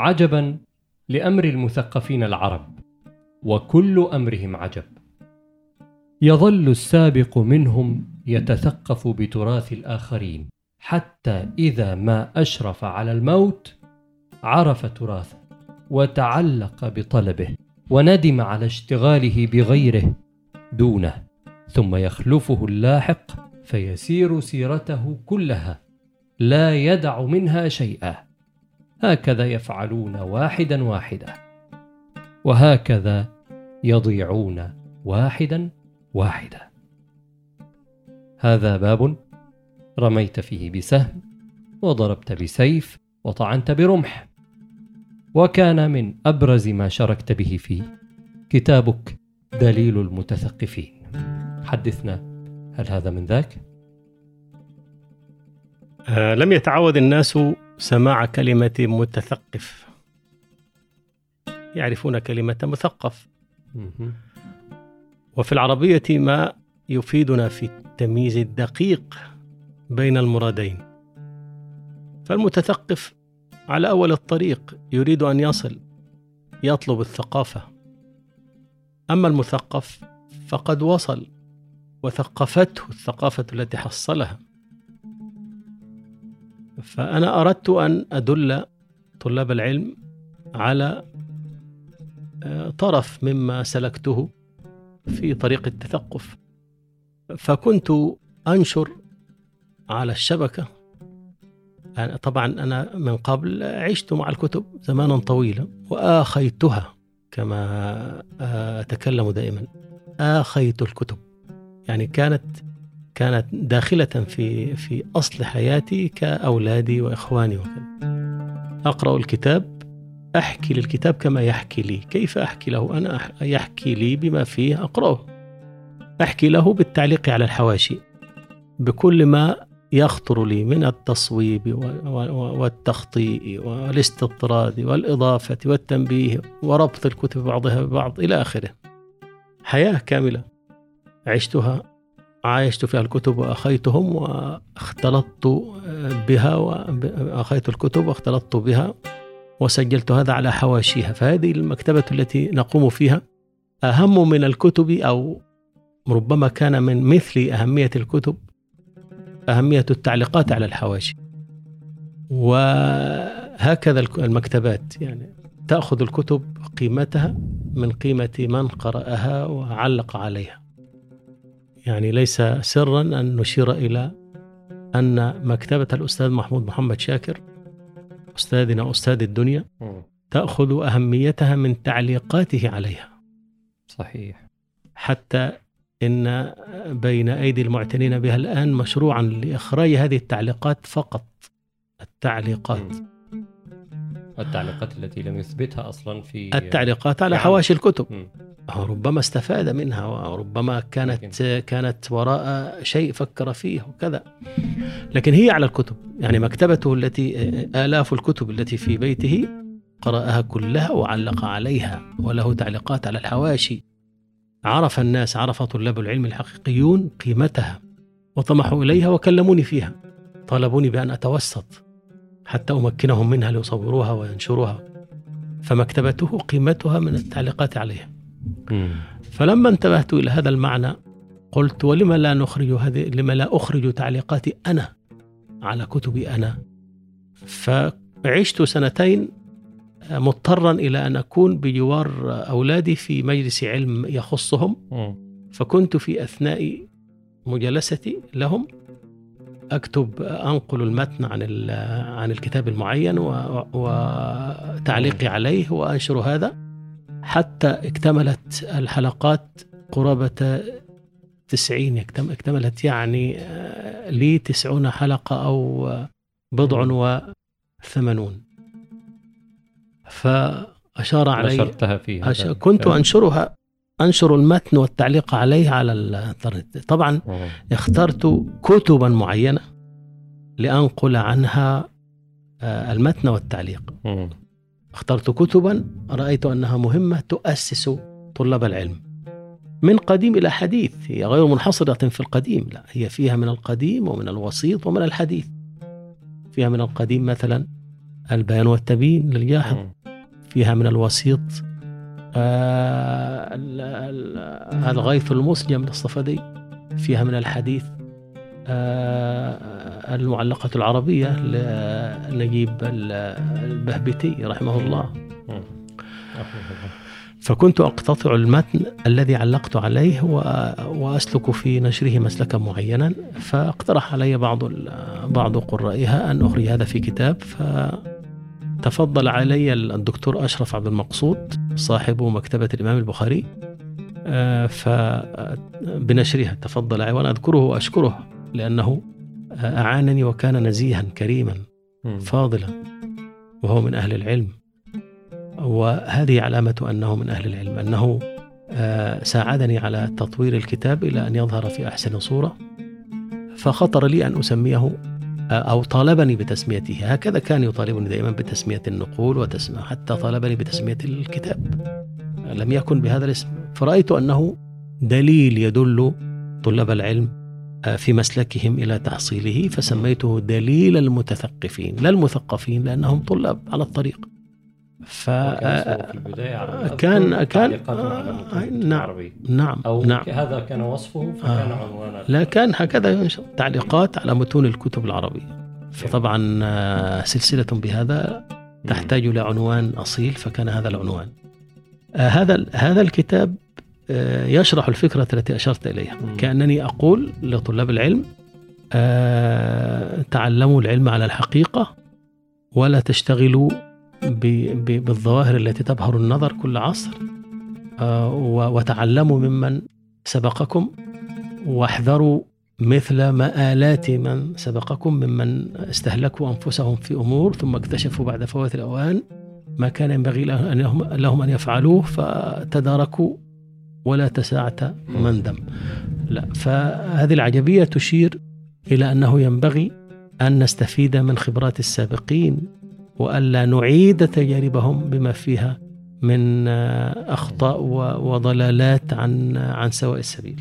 عجبا لأمر المثقفين العرب وكل أمرهم عجب. يظل السابق منهم يتثقف بتراث الآخرين حتى إذا ما أشرف على الموت عرف تراثه وتعلق بطلبه وندم على اشتغاله بغيره دونه ثم يخلفه اللاحق فيسير سيرته كلها لا يدع منها شيئا. هكذا يفعلون واحدا واحدا وهكذا يضيعون واحدا واحدا. هذا باب رميت فيه بسهم وضربت بسيف وطعنت برمح. وكان من أبرز ما شاركت به فيه كتابك دليل المتثقفين. حدثنا هل هذا من ذاك؟ آه لم يتعود الناس سماع كلمة متثقف. يعرفون كلمة مثقف. وفي العربية ما يفيدنا في التمييز الدقيق بين المرادين. فالمتثقف على أول الطريق يريد أن يصل يطلب الثقافة. أما المثقف فقد وصل وثقفته الثقافة التي حصلها. فأنا أردت أن أدل طلاب العلم على آه، طرف مما سلكته في طريق التثقف. فكنت أنشر على الشبكة. طبعا أنا من قبل عشت مع الكتب زمانا طويلا وآخيتها كما أتكلم دائما آخيت الكتب. يعني كانت كانت داخلة في في أصل حياتي كأولادي وإخواني وكذا. أقرأ الكتاب أحكي للكتاب كما يحكي لي. كيف أحكي له؟ أنا يحكي لي بما فيه أقرأه. أحكي له بالتعليق على الحواشي. بكل ما يخطر لي من التصويب والتخطيء والاستطراد والإضافة والتنبيه وربط الكتب بعضها ببعض إلى آخره. حياة كاملة عشتها عايشت فيها الكتب وأخيتهم واختلطت بها وأخيت الكتب واختلطت بها وسجلت هذا على حواشيها. فهذه المكتبة التي نقوم فيها أهم من الكتب أو ربما كان من مثل أهمية الكتب أهمية التعليقات على الحواشي. وهكذا المكتبات يعني تأخذ الكتب قيمتها من قيمة من قرأها وعلق عليها. يعني ليس سرا أن نشير إلى أن مكتبة الأستاذ محمود محمد شاكر أستاذنا أستاذ الدنيا تأخذ أهميتها من تعليقاته عليها. صحيح. حتى إن بين أيدي المعتنين بها الآن مشروعا لإخراج هذه التعليقات فقط التعليقات. التعليقات التي لم يثبتها أصلا في التعليقات على حواشي الكتب. ربما استفاد منها وربما كانت كانت وراء شيء فكر فيه وكذا. لكن هي على الكتب. يعني مكتبته التي آلاف الكتب التي في بيته قرأها كلها وعلق عليها وله تعليقات على الحواشي. عرف الناس عرف طلاب العلم الحقيقيون قيمتها وطمحوا إليها وكلموني فيها. طالبوني بأن أتوسط. حتى أمكنهم منها ليصوروها وينشروها. فمكتبته قيمتها من التعليقات عليها فلما انتبهت إلى هذا المعنى قلت ولما لا نخرج هذه لما لا أخرج تعليقاتي أنا على كتبي أنا؟ فعشت سنتين مضطرا إلى أن أكون بجوار أولادي في مجلس علم يخصهم. فكنت في أثناء مجالستي لهم أكتب أنقل المتن عن عن الكتاب المعين وتعليقي عليه وأنشر هذا. حتى اكتملت الحلقات قرابة تسعين اكتملت يعني آه، لي تسعون حلقة أو بضع وثمانون. فأشار علي نشرتها في هذا أش... كنت. أنشرها أنشر المتن والتعليق عليه على الإنترنت طبعا. اخترت كتبا معينة لأنقل عنها آه، المتن والتعليق. اخترت كتبا رأيت أنها مهمة تؤسس طلاب العلم من قديم إلى حديث هي غير منحصرة في القديم لا هي فيها من القديم ومن الوسيط ومن الحديث فيها من القديم مثلا البيان والتبيين للجاحظ. فيها من الوسيط ال- ال- الغيث المسجم للصفدي فيها من الحديث آه، المعلقة العربية لنجيب ال- البهبتي رحمه الله. فكنت أقتطع المتن الذي علقت عليه وأسلك في نشره مسلكا معينا فاقترح علي بعض بعض قرائها أن أخرج هذا في كتاب فتفضل علي الدكتور أشرف عبد المقصود صاحب مكتبة الإمام البخاري آه، فبنشرها تفضل علي وأنا أذكره وأشكره لأنه آه، أعانني وكان نزيها كريما. فاضلا وهو من أهل العلم. وهذه علامة أنه من أهل العلم أنه آه، ساعدني على تطوير الكتاب إلى أن يظهر في أحسن صورة. فخطر لي أن أسميه آه، أو طالبني بتسميته. هكذا كان يطالبني دائما بتسمية النقول وتسمية حتى طالبني بتسمية الكتاب. لم يكن بهذا الاسم. فرأيت أنه دليل يدل طلاب العلم آه، في مسلكهم إلى تحصيله فسميته دليل المتثقفين لا المثقفين لأنهم طلاب على الطريق. ف في كان- كان- آه، متون نعم. نعم أو نعم. هذا كان وصفه فكان آه. عنوانا لا كان هكذا ينشر تعليقات على متون الكتب العربية. فطبعا آه، سلسلة بهذا تحتاج إلى عنوان أصيل فكان هذا العنوان. آه، هذا هذا الكتاب آه، يشرح الفكرة التي أشرت إليها. مم. كأنني أقول لطلاب العلم آه، تعلموا العلم على الحقيقة ولا تشتغلوا بالظواهر التي تبهر النظر كل عصر. آه، وتعلموا ممن سبقكم واحذروا مثل مآلات من سبقكم ممن استهلكوا أنفسهم في أمور ثم اكتشفوا بعد فوات الأوان ما كان ينبغي لهم, لهم أن يفعلوه فتداركوا ولا تساعة مندم لا فهذه العجبية تشير إلى أنه ينبغي أن نستفيد من خبرات السابقين. وألا نعيد تجاربهم بما فيها من آه، أخطاء و- وضلالات عن عن سواء السبيل.